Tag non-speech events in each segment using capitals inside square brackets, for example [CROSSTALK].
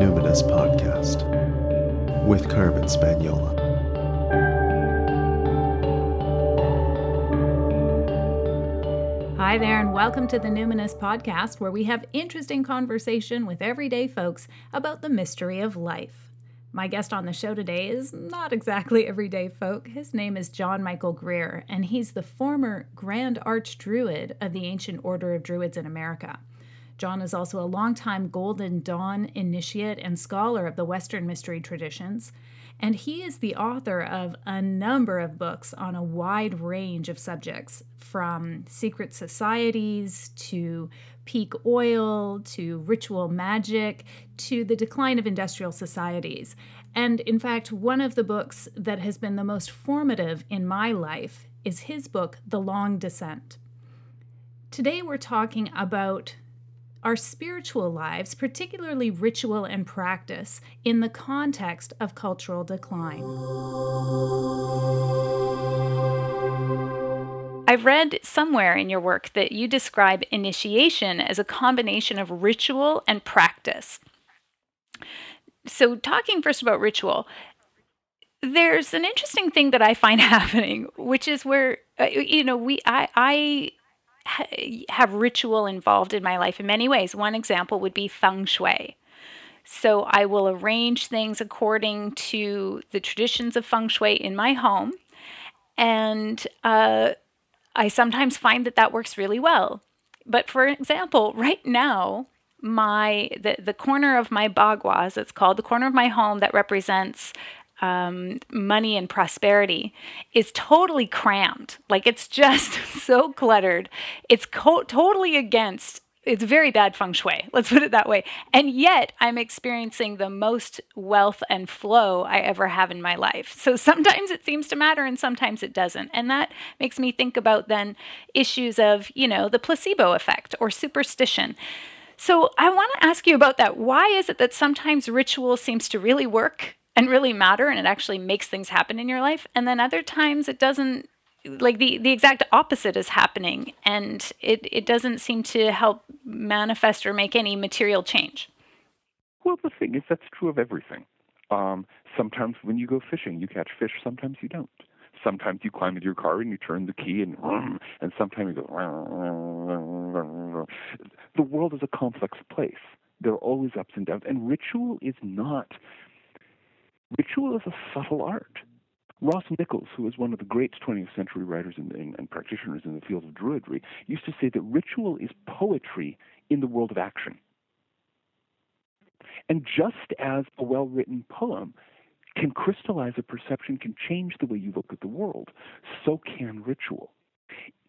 Numinous Podcast with Carmen Spagnola. Hi there, and welcome to the Numinous Podcast, where we have interesting conversation with everyday folks about the mystery of life. My guest on the show today is not exactly [LAUGHS] everyday folk. His name is John Michael Greer, and he's the former Grand Arch Druid of the Ancient Order of Druids in America. John is also a longtime Golden Dawn initiate and scholar of the Western mystery traditions, and he is the author of a number of books on a wide range of subjects, from secret societies to peak oil to ritual magic to the decline of industrial societies. And in fact, one of the books that has been the most formative in my life is his book, The Long Descent. Today, we're talking about our spiritual lives, particularly ritual and practice, in the context of cultural decline. I've read somewhere in your work that you describe initiation as a combination of ritual and practice. So, talking first about ritual, there's an interesting thing that I find [LAUGHS] happening, which is where, uh, you know, we, I, I have ritual involved in my life in many ways. One example would be feng shui. So I will arrange things according to the traditions of feng shui in my home. And uh, I sometimes find that that works really well. But for example, right now, my the, the corner of my bagua, it's called, the corner of my home that represents um, money and prosperity is totally crammed. Like it's just [LAUGHS] so cluttered. It's co- totally against. It's very bad feng shui. Let's put it that way. And yet, I'm experiencing the most wealth and flow I ever have in my life. So sometimes it seems to matter and sometimes it doesn't. And that makes me think about then issues of, you know, the placebo effect or superstition. So I want to ask you about that. Why is it that sometimes ritual seems to really work and really matter and it actually makes things happen in your life. And then other times it doesn't like the the exact opposite is happening and it it doesn't seem to help manifest or make any material change. Well the thing is that's true of everything. Um, sometimes when you go fishing you catch fish sometimes you don't. Sometimes you climb into your car and you turn the key and [CLEARS THROAT] and sometimes you go [CLEARS THROAT] the world is a complex place. There are always ups and downs and ritual is not Ritual is a subtle art. Ross Nichols, who was one of the great 20th century writers and, and, and practitioners in the field of druidry, used to say that ritual is poetry in the world of action. And just as a well written poem can crystallize a perception, can change the way you look at the world, so can ritual.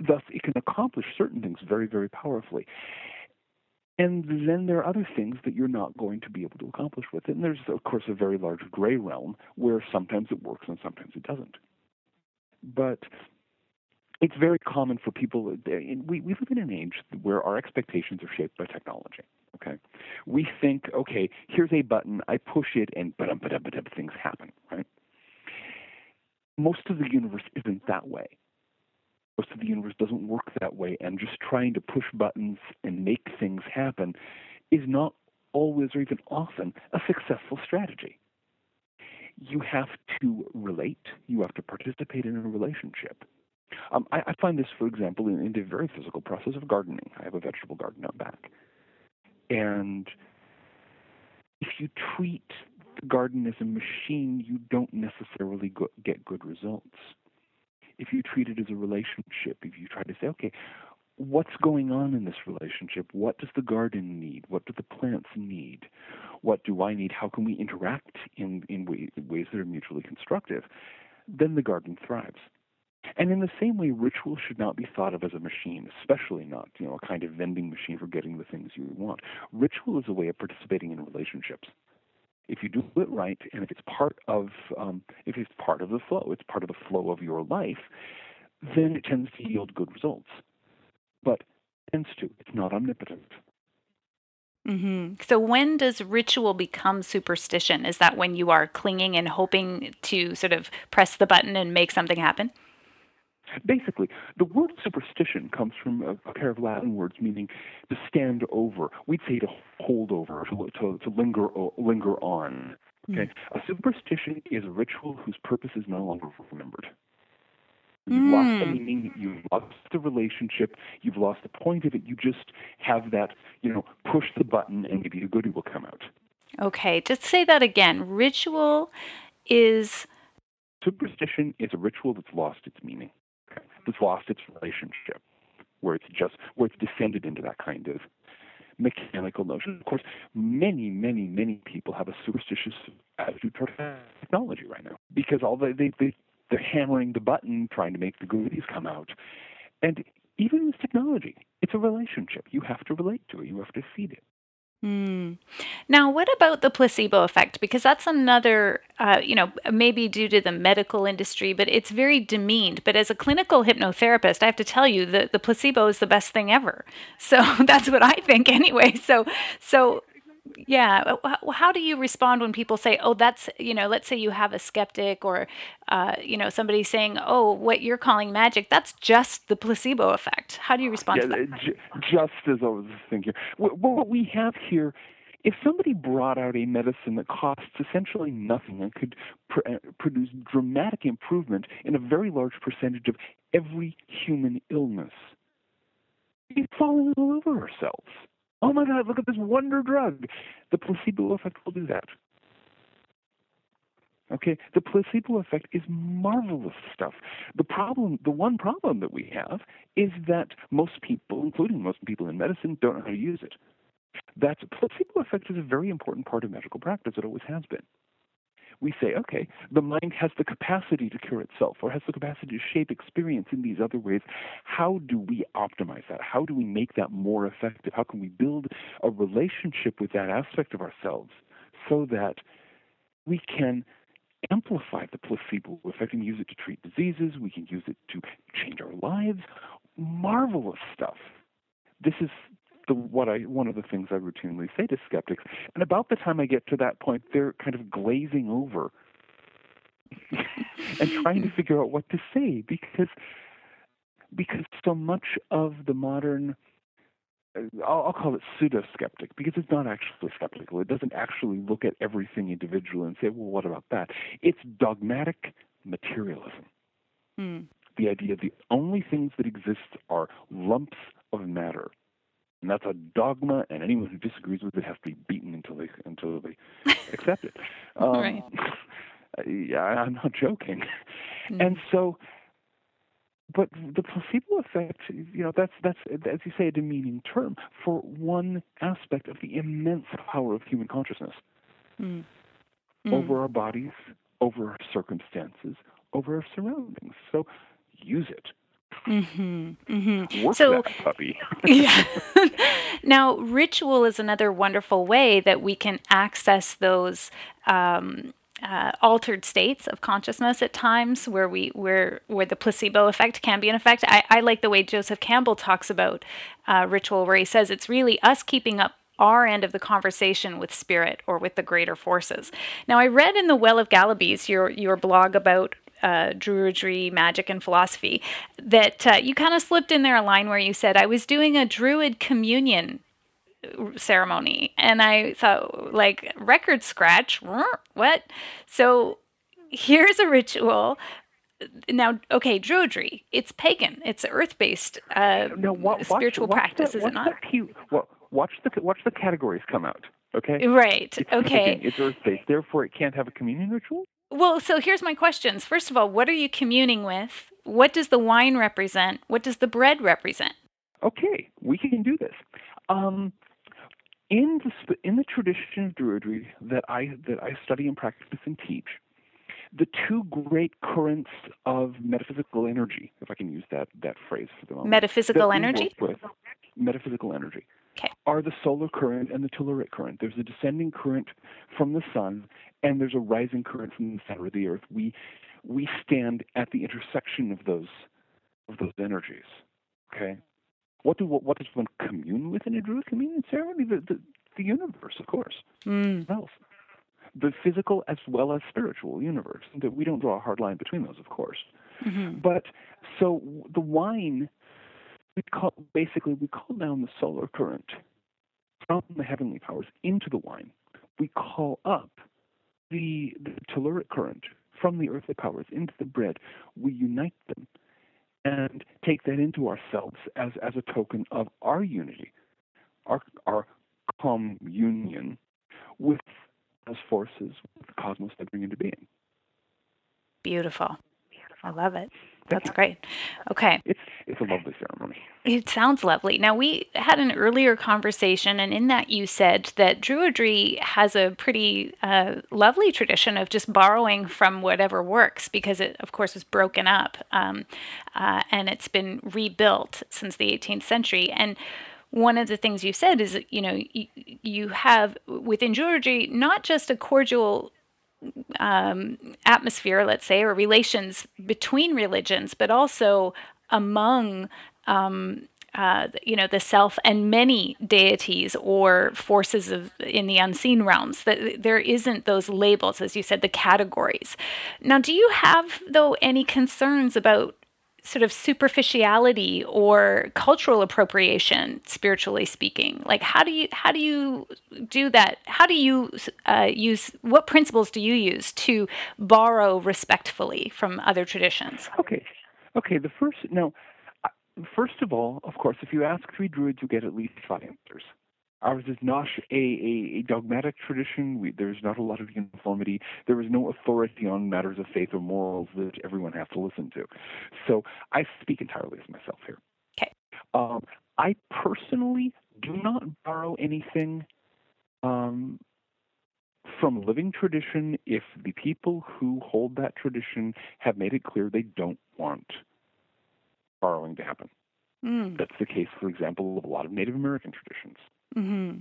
Thus, it can accomplish certain things very, very powerfully. And then there are other things that you're not going to be able to accomplish with it. And there's, of course, a very large gray realm where sometimes it works and sometimes it doesn't. But it's very common for people. We, we live in an age where our expectations are shaped by technology. Okay, we think, okay, here's a button, I push it, and ba ba ba things happen. Right. Most of the universe isn't that way most of the universe doesn't work that way, and just trying to push buttons and make things happen is not always or even often a successful strategy. You have to relate, you have to participate in a relationship. Um, I, I, find this, for example, in, in the very physical process of gardening. I have a vegetable garden out back. And if you treat the garden as a machine, you don't necessarily go, get good results if you treat it as a relationship, if you try to say, okay, what's going on in this relationship? What does the garden need? What do the plants need? What do I need? How can we interact in, in ways, ways that are mutually constructive? Then the garden thrives. And in the same way, ritual should not be thought of as a machine, especially not, you know, a kind of vending machine for getting the things you want. Ritual is a way of participating in relationships if you do it right and if it's part of um, if it's part of the flow, it's part of the flow of your life, then it tends to yield good results. But tends to. It's not omnipotent. Mm-hmm. So when does ritual become superstition? Is that when you are clinging and hoping to sort of press the button and make something happen? Basically, the word superstition comes from a, a, pair of Latin words meaning to stand over. We'd say to hold over, to, to, to linger, linger on. Okay, mm. a superstition is a ritual whose purpose is no longer remembered. You've mm. lost the hmm. meaning, you've lost the relationship, you've lost the point of it. You just have that, you know, push the button and maybe a goodie will come out. Okay, just say that again. Ritual is. Superstition is a ritual that's lost its meaning? That's lost its relationship, where it's just where it's descended into that kind of mechanical notion. Of course, many, many, many people have a superstitious attitude toward technology right now because all they, they, they they're hammering the button trying to make the goodies come out. And even with technology, it's a relationship. You have to relate to it. You have to feed it. Mm. Now, what about the placebo effect? Because that's another, uh, you know, maybe due to the medical industry, but it's very demeaned. But as a clinical hypnotherapist, I have to tell you that the placebo is the best thing ever. So [LAUGHS] that's what I think, anyway. So, so yeah how do you respond when people say oh that's you know let's say you have a skeptic or uh, you know somebody saying oh what you're calling magic that's just the placebo effect how do you respond yeah, to that? just as i was thinking. What we have here if somebody brought out a medicine that costs essentially nothing and could pr- uh, produce dramatic improvement in a very large percentage of every human illness, we'd falling all over ourselves oh my God, look at this wonder drug. The placebo effect will do that. Okay, the placebo effect is marvelous stuff. The problem, the one problem that we have is that most people, including most people in medicine, don't know how to use it. That placebo effect is a very important part of medical practice. It always has been we say, okay, the mind has the capacity to cure itself or has the capacity to shape experience in these other ways. How do we optimize that? How do we make that more effective? How can we build a relationship with that aspect of ourselves so that we can amplify the placebo effect and use it to treat diseases? We can use it to change our lives. Marvelous stuff. This is the what I one of the things I routinely say to skeptics. And about the time I get to that point, they're kind of glazing over [LAUGHS] and trying to [LAUGHS] figure out what to say because because so much of the modern uh, I'll, I'll call it pseudo skeptic because it's not actually skeptical. It doesn't actually look at everything individually and say, well, what about that? It's dogmatic materialism. Mm. The idea the only things that exist are lumps of matter and that's a dogma, and anyone who disagrees with it has to be beaten until they until they [LAUGHS] accept it. Um, right. [LAUGHS] Yeah, I'm not joking. Mm. And so, but the placebo effect, you know, that's that's as you say a demeaning term for one aspect of the immense power of human consciousness mm. Mm. over our bodies, over our circumstances, over our surroundings. So, use it. Mm-hmm, mm-hmm. Work so, that puppy. [LAUGHS] [LAUGHS] yeah. now, ritual is another wonderful way that we can access those um, uh, altered states of consciousness at times, where we where where the placebo effect can be an effect. I, I like the way Joseph Campbell talks about uh, ritual, where he says it's really us keeping up our end of the conversation with spirit or with the greater forces. Now, I read in the Well of Galabes your your blog about uh, Druidry, magic, and philosophy, that uh, you kind of slipped in there a line where you said, I was doing a Druid communion uh, ceremony. And I thought, like, record scratch? What? So here's a ritual. Now, okay, Druidry, it's pagan, it's earth based uh, no, watch, spiritual watch practice, the, is it not? The, watch, the, watch the categories come out. Okay. Right. It's okay. Pagan, it's earth based. Therefore, it can't have a communion ritual. Well, so here's my questions. First of all, what are you communing with? What does the wine represent? What does the bread represent? Okay, we can do this. Um, in the in the tradition of Druidry that I that I study and practice and teach, the two great currents of metaphysical energy, if I can use that that phrase for the moment, metaphysical energy, with, metaphysical energy, okay. are the solar current and the telluric current. There's a descending current from the sun and there's a rising current from the center of the earth. We we stand at the intersection of those of those energies. Okay, what do what, what does one commune with in a Druid communion ceremony? The the, the universe, of course. Mm. Else, the physical as well as spiritual universe. That we don't draw a hard line between those, of course. Mm-hmm. But So the wine, we call, basically, we call down the solar current from the heavenly powers into the wine. We call up the, the telluric current from the earthly powers into the bread. We unite them and take that into ourselves as, as a token of our unity, our, our communion with those forces, with the cosmos that bring into being. Beautiful. I love it. That's great. Okay. It's it's a lovely ceremony. It sounds lovely. Now we had an earlier conversation, and in that you said that Druidry has a pretty uh, lovely tradition of just borrowing from whatever works, because it, of course, was broken up, um, uh, and it's been rebuilt since the 18th century. And one of the things you said is, you know, you, you have within Druidry not just a cordial um, atmosphere, let's say, or relations between religions, but also among um, uh, you know the self and many deities or forces of in the unseen realms that there isn't those labels as you said the categories. Now do you have though any concerns about sort of superficiality or cultural appropriation spiritually speaking? Like how do you how do you do that? How do you uh, use what principles do you use to borrow respectfully from other traditions? Okay. Okay the first now first of all of course if you ask three druids you get at least five answers Ours is not a, a, a dogmatic tradition. We, there's not a lot of uniformity. There is no authority on matters of faith or morals that everyone has to listen to. So I speak entirely as myself here. Okay. Um, I personally do not borrow anything um, from living tradition if the people who hold that tradition have made it clear they don't want borrowing to happen. Mm. That's the case, for example, of a lot of Native American traditions. Mm-hmm.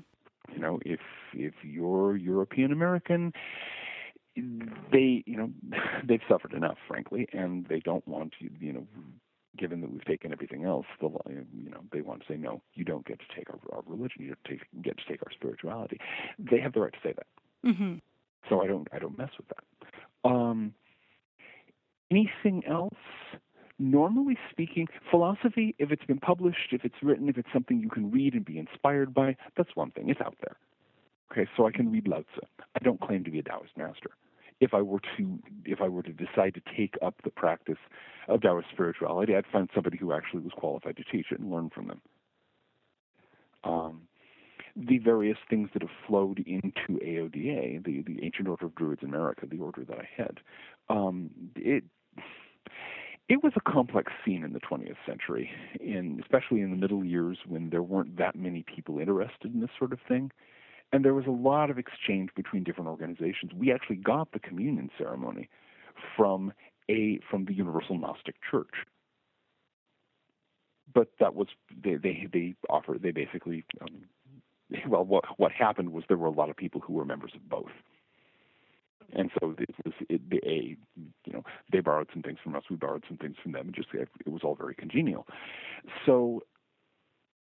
You know, if if you're European American, they you know [LAUGHS] they've suffered enough, frankly, and they don't want to you know. Given that we've taken everything else, the you know they want to say no. You don't get to take our, our religion. You don't take, get to take our spirituality. They have the right to say that. Mm-hmm. So I don't I don't mess with that. Um, anything else? Normally speaking, philosophy, if it's been published, if it's written, if it's something you can read and be inspired by, that's one thing. It's out there. Okay, so I can read Lao Tzu. I don't claim to be a Taoist master. If I were to, if I were to decide to take up the practice of Taoist spirituality, I'd find somebody who actually was qualified to teach it and learn from them. Um, the various things that have flowed into AODA, the the Ancient Order of Druids in America, the order that I head, um, it it was a complex scene in the 20th century, in especially in the middle years when there weren't that many people interested in this sort of thing, and there was a lot of exchange between different organizations. We actually got the communion ceremony from a from the Universal Gnostic Church, but that was they they they offered they basically um, well what what happened was there were a lot of people who were members of both and so it was it, a you know they borrowed some things from us, we borrowed some things from them, and just it, was all very congenial. So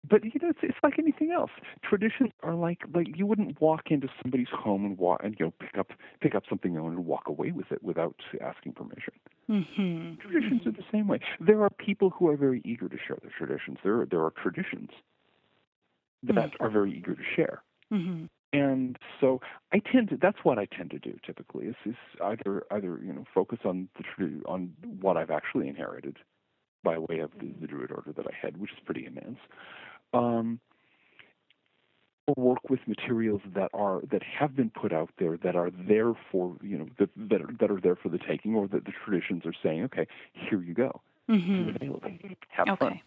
but you know, it's, it's like anything else. Traditions are like like you wouldn't walk into somebody's home and walk and you know pick up pick up something and walk away with it without asking permission. Mm-hmm. Traditions are the same way. There are people who are very eager to share their traditions. There are, there are traditions that mm-hmm. are very eager to share. Mm-hmm and so I tend to that's what I tend to do typically is, is either either you know focus on the on what I've actually inherited by way of the, the Druid order that I had, which is pretty immense, um, or work with materials that are that have been put out there that are there for you know that that are, that are there for the taking, or that the traditions are saying, okay, here you go, mm-hmm. have okay. fun.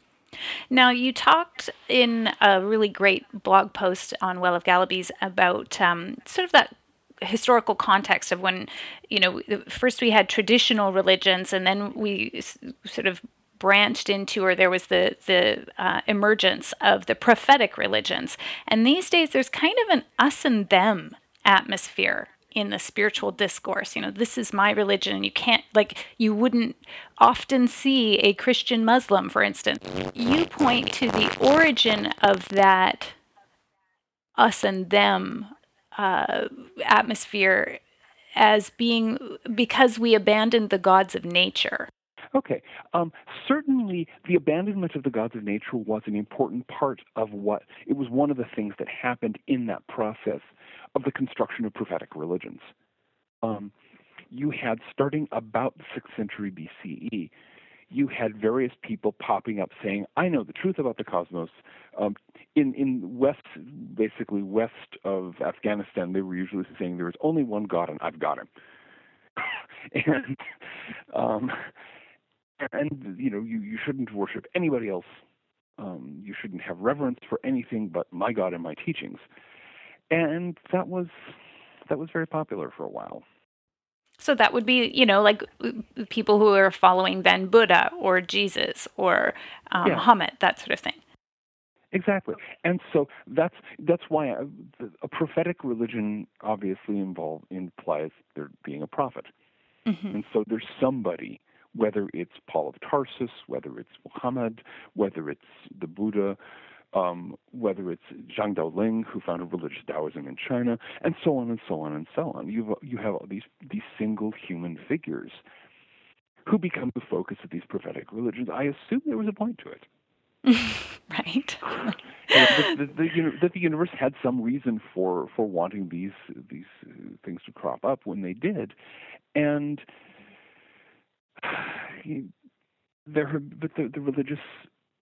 Now, you talked in a really great blog post on Well of Galabes about um, sort of that historical context of when, you know, first we had traditional religions and then we s- sort of branched into or there was the the uh, emergence of the prophetic religions. And these days there's kind of an us and them atmosphere in the spiritual discourse. You know, this is my religion, and you can't, like, you wouldn't often see a Christian Muslim, for instance. You point to the origin of that us and them uh, atmosphere as being because we abandoned the gods of nature. Okay. Um, certainly, the abandonment of the gods of nature was an important part of what it was one of the things that happened in that process of the construction of prophetic religions. Um, you had starting about the sixth century BCE, you had various people popping up saying, "I know the truth about the cosmos." Um, in in west, basically west of Afghanistan, they were usually saying there is only one God and I've got him. [LAUGHS] and um, and you know you, you shouldn't worship anybody else. Um, you shouldn't have reverence for anything but my God and my teachings. And that was that was very popular for a while. So that would be, you know, like people who are following then Buddha or Jesus or um, yeah. Muhammad, that sort of thing. Exactly, and so that's that's why a, a prophetic religion obviously involve implies there being a prophet, mm-hmm. and so there's somebody whether it's Paul of Tarsus, whether it's Muhammad, whether it's the Buddha, um, whether it's Zhang Daoling, who founded religious Taoism in China, and so on and so on and so on. You you have these these single human figures who become the focus of these prophetic religions. I assume there was a point to it. [LAUGHS] right. [LAUGHS] that, the, the, that the universe had some reason for for wanting these these things to crop up when they did, and [SIGHS] there, but the, the religious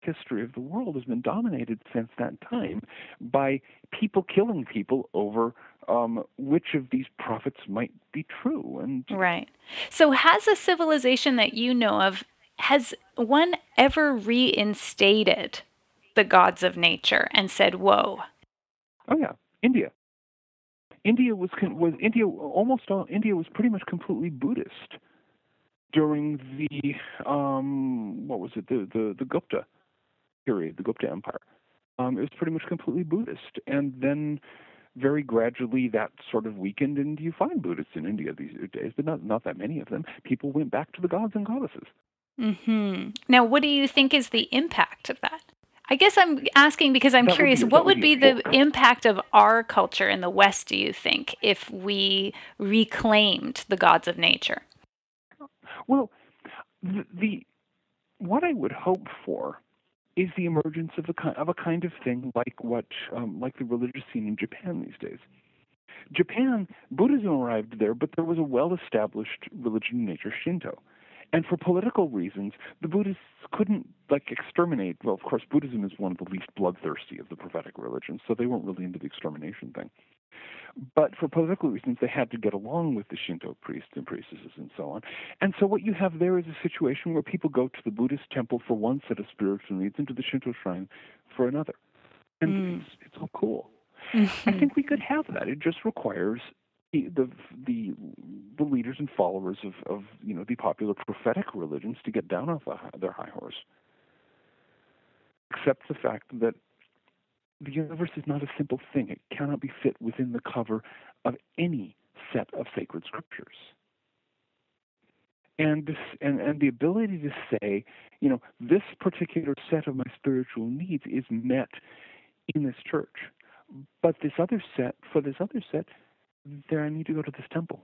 history of the world has been dominated since that time by people killing people over um, which of these prophets might be true. And right. So, has a civilization that you know of has one ever reinstated the gods of nature and said, "Whoa"? Oh yeah, India. India was was India almost all India was pretty much completely Buddhist during the um, what was it the the, the Gupta period, the Gupta Empire. Um, it was pretty much completely Buddhist, and then very gradually that sort of weakened, and you find Buddhists in India these days, but not not that many of them. People went back to the gods and goddesses. Hmm. Now, what do you think is the impact of that? I guess I'm asking because I'm that curious. Would be, what would be, be the impact of our culture in the West? Do you think if we reclaimed the gods of nature? Well, the, the what I would hope for is the emergence of a kind of a kind of thing like what um, like the religious scene in Japan these days. Japan, Buddhism arrived there, but there was a well-established religion in nature, Shinto. And for political reasons, the Buddhists couldn't like exterminate. Well, of course, Buddhism is one of the least bloodthirsty of the prophetic religions, so they weren't really into the extermination thing. But for political reasons, they had to get along with the Shinto priests and priestesses and so on. And so what you have there is a situation where people go to the Buddhist temple for one set of spiritual needs and to the Shinto shrine for another. And mm. it's, it's all cool. Mm-hmm. I [LAUGHS] think we could have that. It just requires the, the the the leaders and followers of, of you know the popular prophetic religions to get down off the, their high horse. Accept the fact that the universe is not a simple thing. It cannot be fit within the cover of any set of sacred scriptures. And, this, and, and the ability to say, you know, this particular set of my spiritual needs is met in this church. But this other set, for this other set, there I need to go to this temple.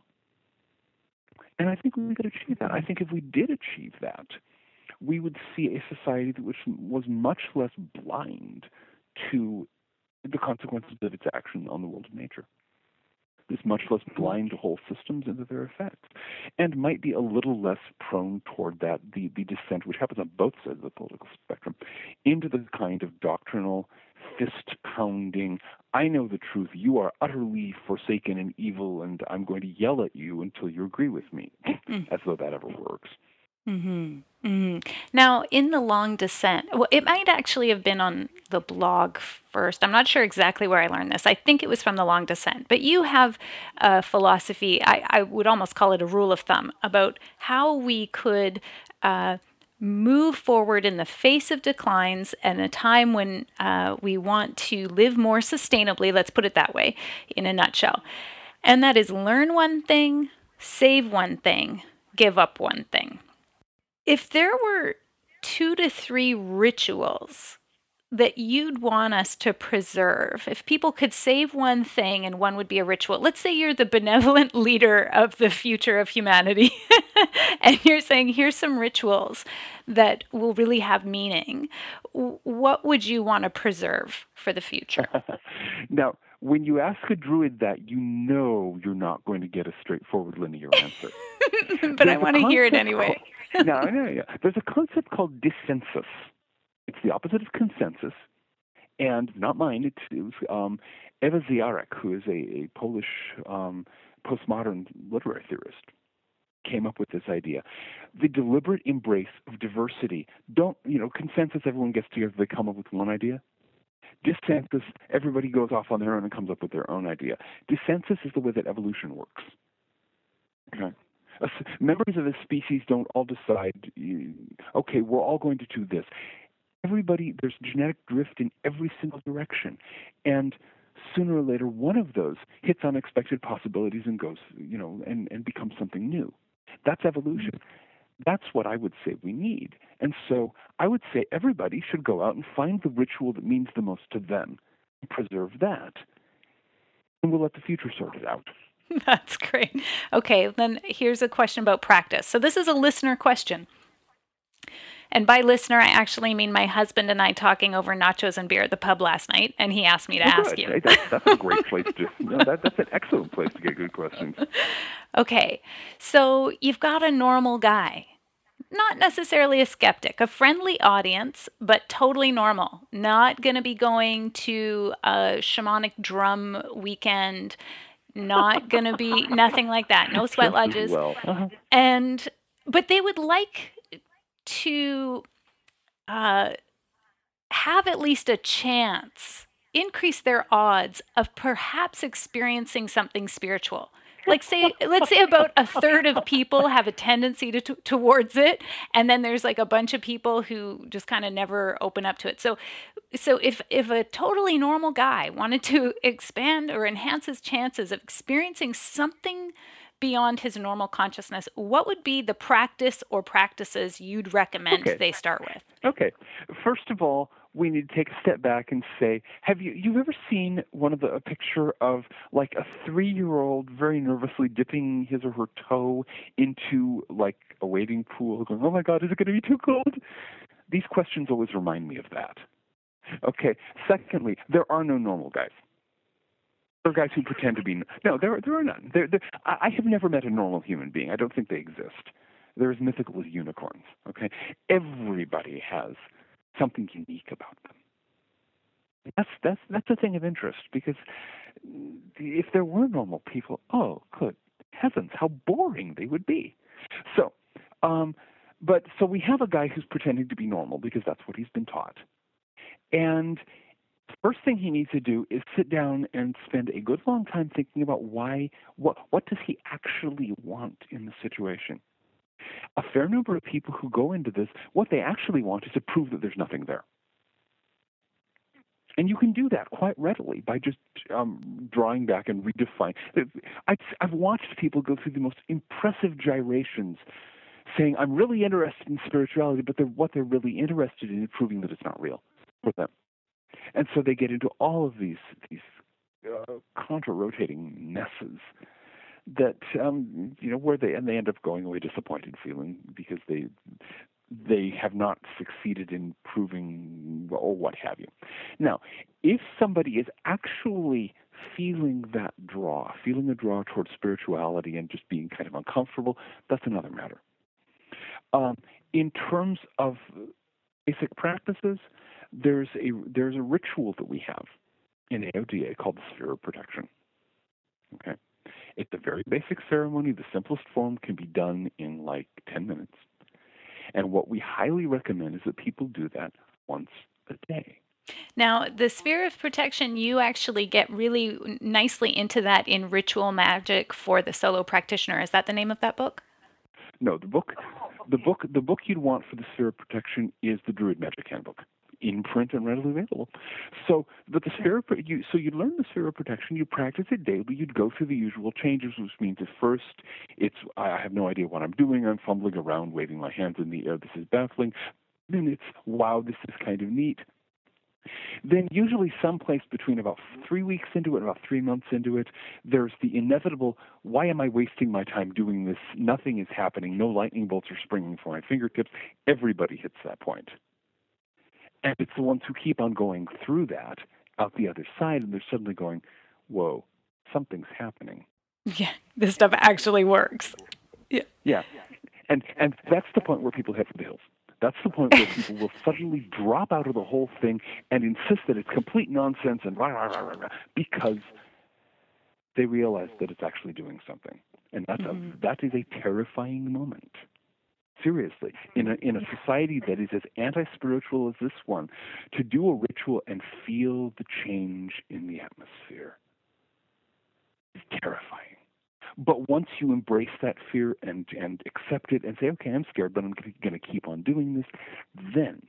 And I think we could achieve that. I think if we did achieve that, we would see a society that was, was much less blind to the consequences of its action on the world of nature. Is much less blind to whole systems and to their effects, and might be a little less prone toward that the, the descent, which happens on both sides of the political spectrum, into the kind of doctrinal, fist pounding, I know the truth, you are utterly forsaken and evil, and I'm going to yell at you until you agree with me, mm. as though that ever works. Mm-hmm. Mm-hmm. Now, in the long descent, well, it might actually have been on the blog first. I'm not sure exactly where I learned this. I think it was from the long descent. But you have a philosophy, I, I would almost call it a rule of thumb, about how we could uh, move forward in the face of declines and a time when uh, we want to live more sustainably, let's put it that way, in a nutshell. And that is learn one thing, save one thing, give up one thing if there were two to three rituals that you'd want us to preserve? If people could save one thing and one would be a ritual, let's say you're the benevolent [LAUGHS] leader of the future of humanity, [LAUGHS] and you're saying, here's some rituals that will really have meaning. What would you want to preserve for the future? [LAUGHS] now, when you ask a druid that, you know you're not going to get a straightforward linear answer. [LAUGHS] but There's I want to hear it anyway. Called, no, no, yeah. There's a concept called dissensus it's the opposite of consensus, and not mine. It's, it was um, Ewa Ziarek, who is a, a Polish um, postmodern literary theorist, came up with this idea. The deliberate embrace of diversity. Don't, you know, consensus, everyone gets together, they come up with one idea. Dissensus, everybody goes off on their own and comes up with their own idea. Dissensus is the way that evolution works. Okay. Members of a species don't all decide, okay, we're all going to do this everybody, there's genetic drift in every single direction. And sooner or later, one of those hits unexpected possibilities and goes, you know, and, and becomes something new. That's evolution. That's what I would say we need. And so I would say everybody should go out and find the ritual that means the most to them and preserve that. And we'll let the future sort it out. [LAUGHS] That's great. Okay, then here's a question about practice. So this is a listener question. And by listener, I actually mean my husband and I talking over nachos and beer at the pub last night, and he asked me to ask good. you. That's, that's a [LAUGHS] great place to. No, that, that's an excellent place to get good questions. Okay, so you've got a normal guy, not necessarily a skeptic, a friendly audience, but totally normal. Not going to be going to a shamanic drum weekend. Not going to be [LAUGHS] nothing like that. No sweat lodges. Well. Uh-huh. And but they would like to uh, have at least a chance, increase their odds of perhaps experiencing something spiritual. Like say, let's say about a third of people [LAUGHS] have a tendency to, to, towards it, and then there's like a bunch of people who just kind of never open up to it. So, so if if a totally normal guy wanted to expand or enhance his chances of experiencing something beyond his normal consciousness, what would be the practice or practices you'd recommend okay. they start with? Okay. First of all, we need to take a step back and say, have you you ever seen one of the a picture of like a three year old very nervously dipping his or her toe into like a wading pool, going, "Oh my God, is it going to be too cold?" These questions always remind me of that. Okay. Secondly, there are no normal guys. Are guys who pretend to be. No, there there are none. There, there, I have never met a normal human being. I don't think they exist. They're as mythical as unicorns. Okay, everybody has something unique about them. That's that's that's a thing of interest because if there were normal people, oh, good heavens, how boring they would be. So, um, but so we have a guy who's pretending to be normal because that's what he's been taught, and first thing he needs to do is sit down and spend a good long time thinking about why what what does he actually want in the situation a fair number of people who go into this what they actually want is to prove that there's nothing there and you can do that quite readily by just um, drawing back and redefining. I've, I've watched people go through the most impressive gyrations saying, I'm really interested in spirituality, but they're, what they're really interested in is proving that it's not real for them. And so they get into all of these these uh, contra-rotating messes that um, you know where they and they end up going away disappointed, feeling because they they have not succeeded in proving or what have you. Now, if somebody is actually feeling that draw, feeling a draw towards spirituality and just being kind of uncomfortable, that's another matter. Um, in terms of basic practices, there's a there's a ritual that we have in AODA called the sphere of protection. Okay, it's a very basic ceremony. The simplest form can be done in like 10 minutes, and what we highly recommend is that people do that once a day. Now, the sphere of protection, you actually get really nicely into that in Ritual Magic for the Solo Practitioner. Is that the name of that book? No, the book, the book, the book you'd want for the sphere of protection is the Druid Magic Handbook in print and readily available. So, but the sphere, you, so you learn the sphere of protection, you practice it daily, you'd go through the usual changes, which means at first it's I have no idea what I'm doing, I'm fumbling around, waving my hands in the air, this is baffling. Then it's wow, this is kind of neat. Then, usually, someplace between about three weeks into it and about three months into it, there's the inevitable why am I wasting my time doing this? Nothing is happening. No lightning bolts are springing from my fingertips. Everybody hits that point. And it's the ones who keep on going through that out the other side, and they're suddenly going, whoa, something's happening. Yeah, this stuff actually works. Yeah. Yeah. And and that's the point where people head for the hills. That's the point where people will suddenly drop out of the whole thing and insist that it's complete nonsense and rah, rah, rah, rah, rah, because they realize that it's actually doing something. And that's Mhm. a, that is a terrifying moment. Seriously, in a in a society that is as anti-spiritual as this one, to do a ritual and feel the change in the atmosphere is terrifying. But once you embrace that fear and and accept it and say, okay, I'm scared, but I'm going to keep on doing this, then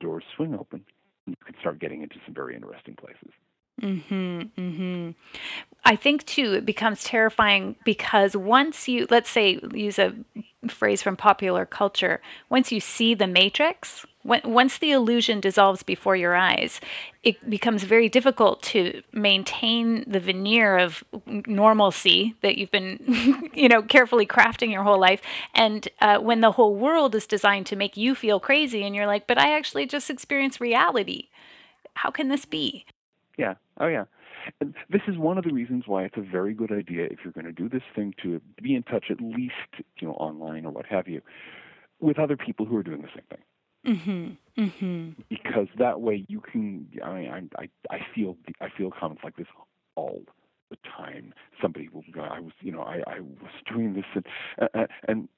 doors swing open and you can start getting into some very interesting places. Mhm. Mhm. I think too it becomes terrifying because once you let's say use a phrase from popular culture, once you see the matrix, when, once the illusion dissolves before your eyes, it becomes very difficult to maintain the veneer of normalcy that you've been, [LAUGHS] you know, carefully crafting your whole life. And uh, when the whole world is designed to make you feel crazy, and you're like, "But I actually just experienced reality. How can this be?" Yeah. Oh, yeah. And this is one of the reasons why it's a very good idea if you're going to do this thing to be in touch at least, you know, online or what have you, with other people who are doing the same thing. Mm-hmm. Mm-hmm. Because that way you can. I mean, I I, I feel I feel comments like this all the time. Somebody will go, I was, you know, I I was doing this and uh, and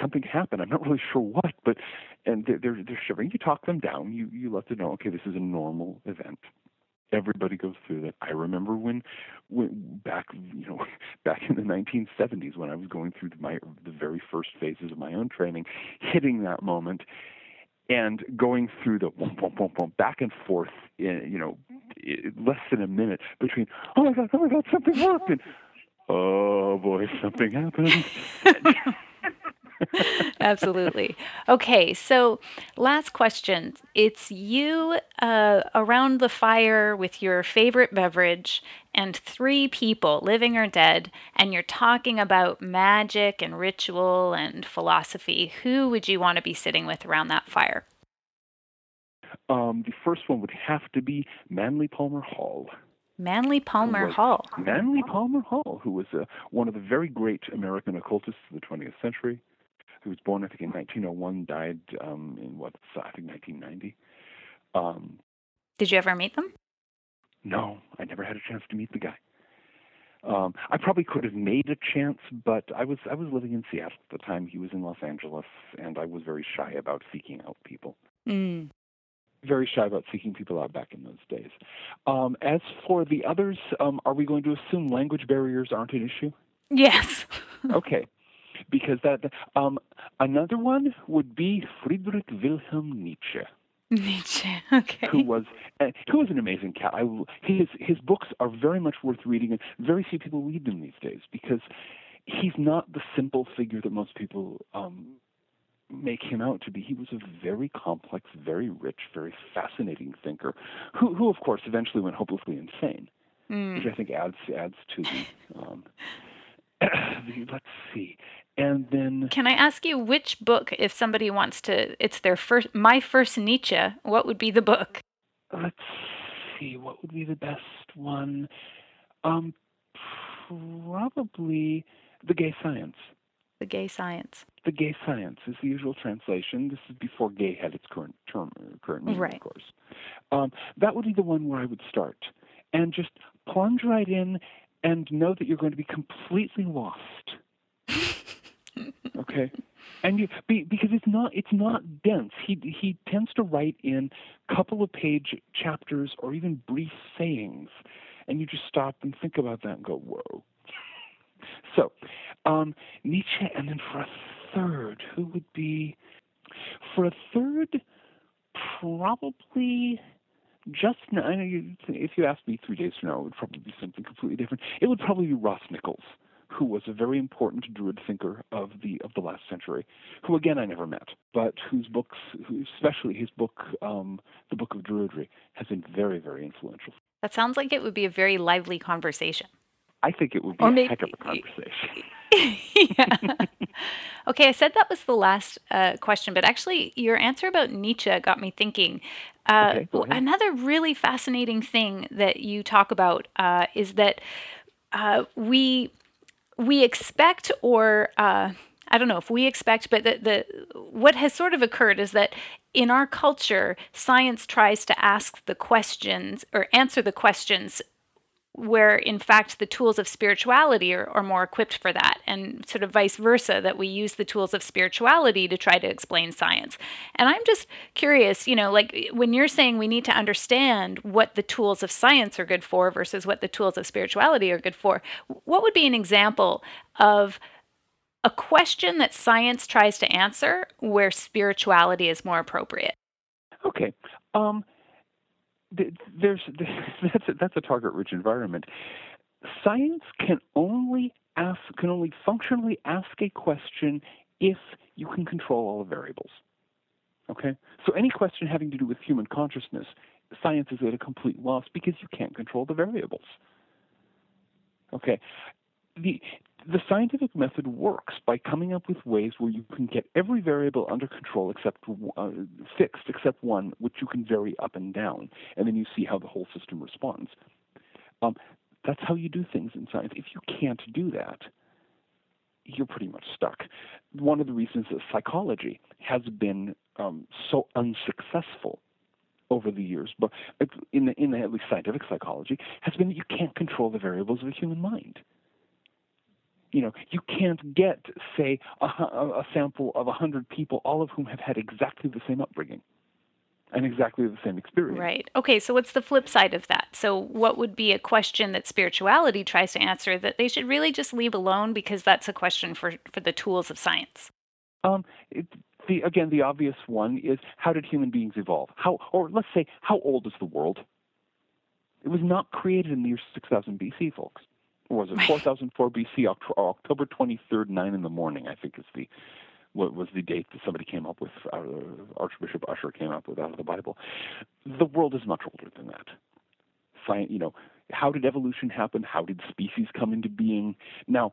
something happened. I'm not really sure what, but and they're they're, they're shivering. You talk them down. You you let them know, okay, this is a normal event everybody goes through that. I remember when, when back you know [LAUGHS] back in the 1970s when I was going through my the very first phases of my own training, hitting that moment and going through the boom, boom, boom, boom, back and forth in you know eh, less than a minute between oh my god oh my god something worked and [LAUGHS] oh boy something happened. [LAUGHS] [LAUGHS] Absolutely. Okay, so last question. It's you uh, around the fire with your favorite beverage and three people, living or dead, and you're talking about magic and ritual and philosophy. Who would you want to be sitting with around that fire? Um, the first one would have to be Manly Palmer Hall. Manly Palmer Hall. Manly Palmer Hall, who was uh, one of the very great American occultists of the 20th century, who was born, I think, in 1901, died um, in what, I think, 1990. Um, Did you ever meet them? no, I never had a chance to meet the guy. Um, I probably could have made a chance, but I was I was living in Seattle at the time. He was in Los Angeles, and I was very shy about seeking out people. Mm. Very shy about seeking people out back in those days. Um, as for the others, um, are we going to assume language barriers aren't an issue? Yes. [LAUGHS] okay because that um, another one would be Friedrich Wilhelm Nietzsche, Nietzsche. [LAUGHS] Okay. who was uh, who was an amazing cat. I, his his books are very much worth reading, and very few people read them these days because he's not the simple figure that most people um, make him out to be. He was a very complex, very rich, very fascinating thinker, who who of course eventually went hopelessly insane, Mm. which I think adds adds to the. Um, the [COUGHS] let's see. And then Can I ask you which book, if somebody wants to, it's their first, my first Nietzsche, what would be the book? let's see what would be the best one um probably the gay science The Gay Science. the gay science is the usual translation this is before gay had its current term uh, current meaning Right. of course um that would be the one where i would start and just plunge right in and know that you're going to be completely lost. [LAUGHS] Okay? And you be, because it's not it's not dense. He he tends to write in couple of page chapters or even brief sayings and you just stop and think about that and go whoa. [LAUGHS] So um nietzsche and then for a third who would be for a third probably just I know you, if you asked me three days from now, it would probably be something completely different. It would probably be Ross Nichols, who was a very important Druid thinker of the of the last century, who again I never met, but whose books, especially his book, um, the Book of Druidry, has been very very influential. That sounds like it would be a very lively conversation. I think it would be or a maybe, heck of a conversation. [LAUGHS] yeah. [LAUGHS] okay, I said that was the last uh, question, but actually, your answer about Nietzsche got me thinking. Uh, okay, another really fascinating thing that you talk about uh, is that uh, we we expect or uh, I don't know if we expect, but the, the what has sort of occurred is that in our culture, science tries to ask the questions or answer the questions where in fact the tools of spirituality are, are, more equipped for that and sort of vice versa that we use the tools of spirituality to try to explain science. And i'm just curious you know like when you're saying we need to understand what the tools of science are good for versus what the tools of spirituality are good for what would be an example of a question that science tries to answer where spirituality is more appropriate? Okay. Um, there's [LAUGHS] that's a, that's a target-rich environment. Science can only ask can only functionally ask a question if you can control all the variables. Okay, so any question having to do with human consciousness, science is at a complete loss because you can't control the variables. Okay, the the scientific method works by coming up with ways where you can get every variable under control except uh, fixed except one which you can vary up and down and then you see how the whole system responds. Um, that's how you do things in science. If you can't do that you're pretty much stuck. One of the reasons that psychology has been um, so unsuccessful over the years, but in the, in the, at least scientific psychology, has been that you can't control the variables of the human mind you know, you can't get, say, a, a sample of 100 people, all of whom have had exactly the same upbringing and exactly the same experience. Right. Okay, so what's the flip side of that? So, what would be a question that spirituality tries to answer that they should really just leave alone because that's a question for, for the tools of science? Um, it, the, again, the obvious one is how did human beings evolve? How, or let's say, how old is the world? It was not created in the year 6000 BC, folks was it [LAUGHS] 4004 BC, October 23rd, nine in the morning. I think is the what was the date that somebody came up with. Uh, Archbishop Ussher came up with out of the Bible. The world is much older than that. Science, you know, how did evolution happen? How did species come into being? Now,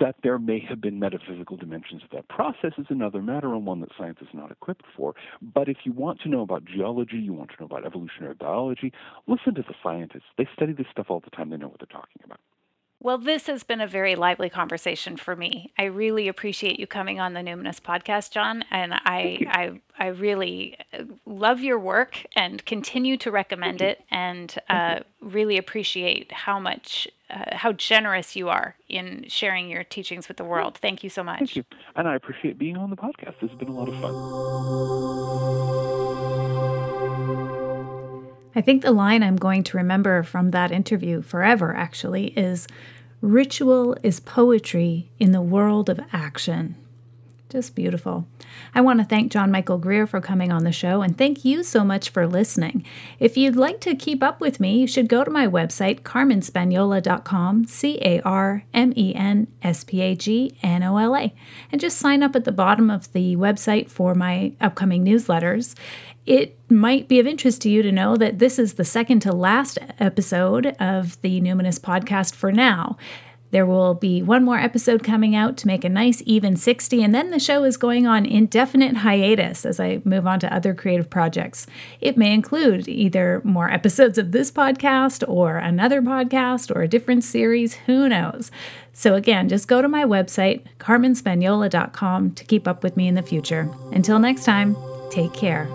that there may have been metaphysical dimensions of that process is another matter and one that science is not equipped for. But if you want to know about geology, you want to know about evolutionary biology, listen to the scientists. They study this stuff all the time. They know what they're talking about. Well, this has been a very lively conversation for me. I really appreciate you coming on the Numinous podcast, John, and I I I really uh, love your work and continue to recommend it, and uh, really appreciate how much uh, how generous you are in sharing your teachings with the world. Thank you so much. Thank you, and I appreciate being on the podcast. This has been a lot of fun. I think the line I'm going to remember from that interview forever actually is Ritual is poetry in the world of action. Just beautiful. I want to thank John Michael Greer for coming on the show and thank you so much for listening. If you'd like to keep up with me, you should go to my website, carmenspagnola.com, C A R M E N S P A G N O L A, and just sign up at the bottom of the website for my upcoming newsletters. It might be of interest to you to know that this is the second to last episode of the Numinous podcast for now. There will be one more episode coming out to make a nice even 60, and then the show is going on indefinite hiatus as I move on to other creative projects. It may include either more episodes of this podcast or another podcast or a different series, who knows. So, again, just go to my website, carmenspagnola.com, to keep up with me in the future. Until next time, take care.